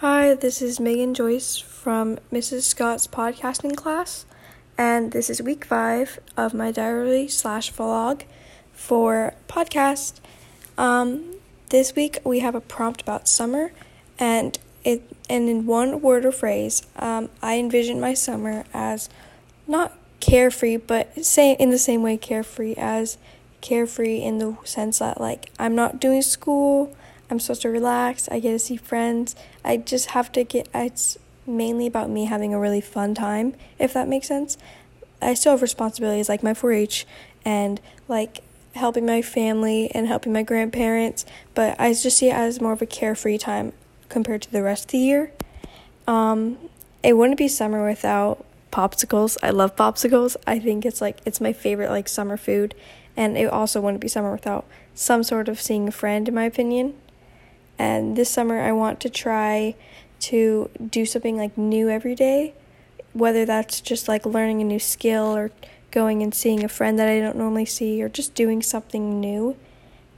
Hi, this is Megan Joyce from Mrs. Scott's podcasting class, and this is week five of my diary slash vlog for podcast. Um, this week we have a prompt about summer, and it and in one word or phrase, um, I envision my summer as not carefree, but say in the same way carefree as carefree in the sense that like I'm not doing school. I'm supposed to relax. I get to see friends. I just have to get. It's mainly about me having a really fun time, if that makes sense. I still have responsibilities like my 4 H and like helping my family and helping my grandparents, but I just see it as more of a carefree time compared to the rest of the year. Um, it wouldn't be summer without popsicles. I love popsicles. I think it's like it's my favorite like summer food, and it also wouldn't be summer without some sort of seeing a friend in my opinion. And this summer, I want to try to do something like new every day, whether that's just like learning a new skill or going and seeing a friend that I don't normally see or just doing something new.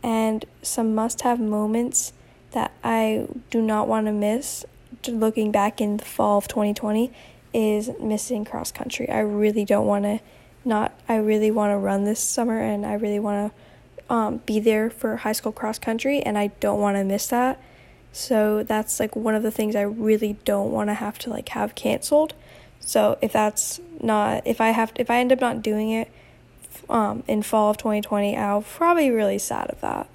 And some must have moments that I do not want to miss looking back in the fall of 2020 is missing cross country. I really don't want to not I really want to run this summer and I really want to um, be there for high school cross country, and I don't want to miss that. So that's like one of the things I really don't want to have to like have canceled. So if that's not if I have if I end up not doing it um, in fall of 2020, I'll probably be really sad of that.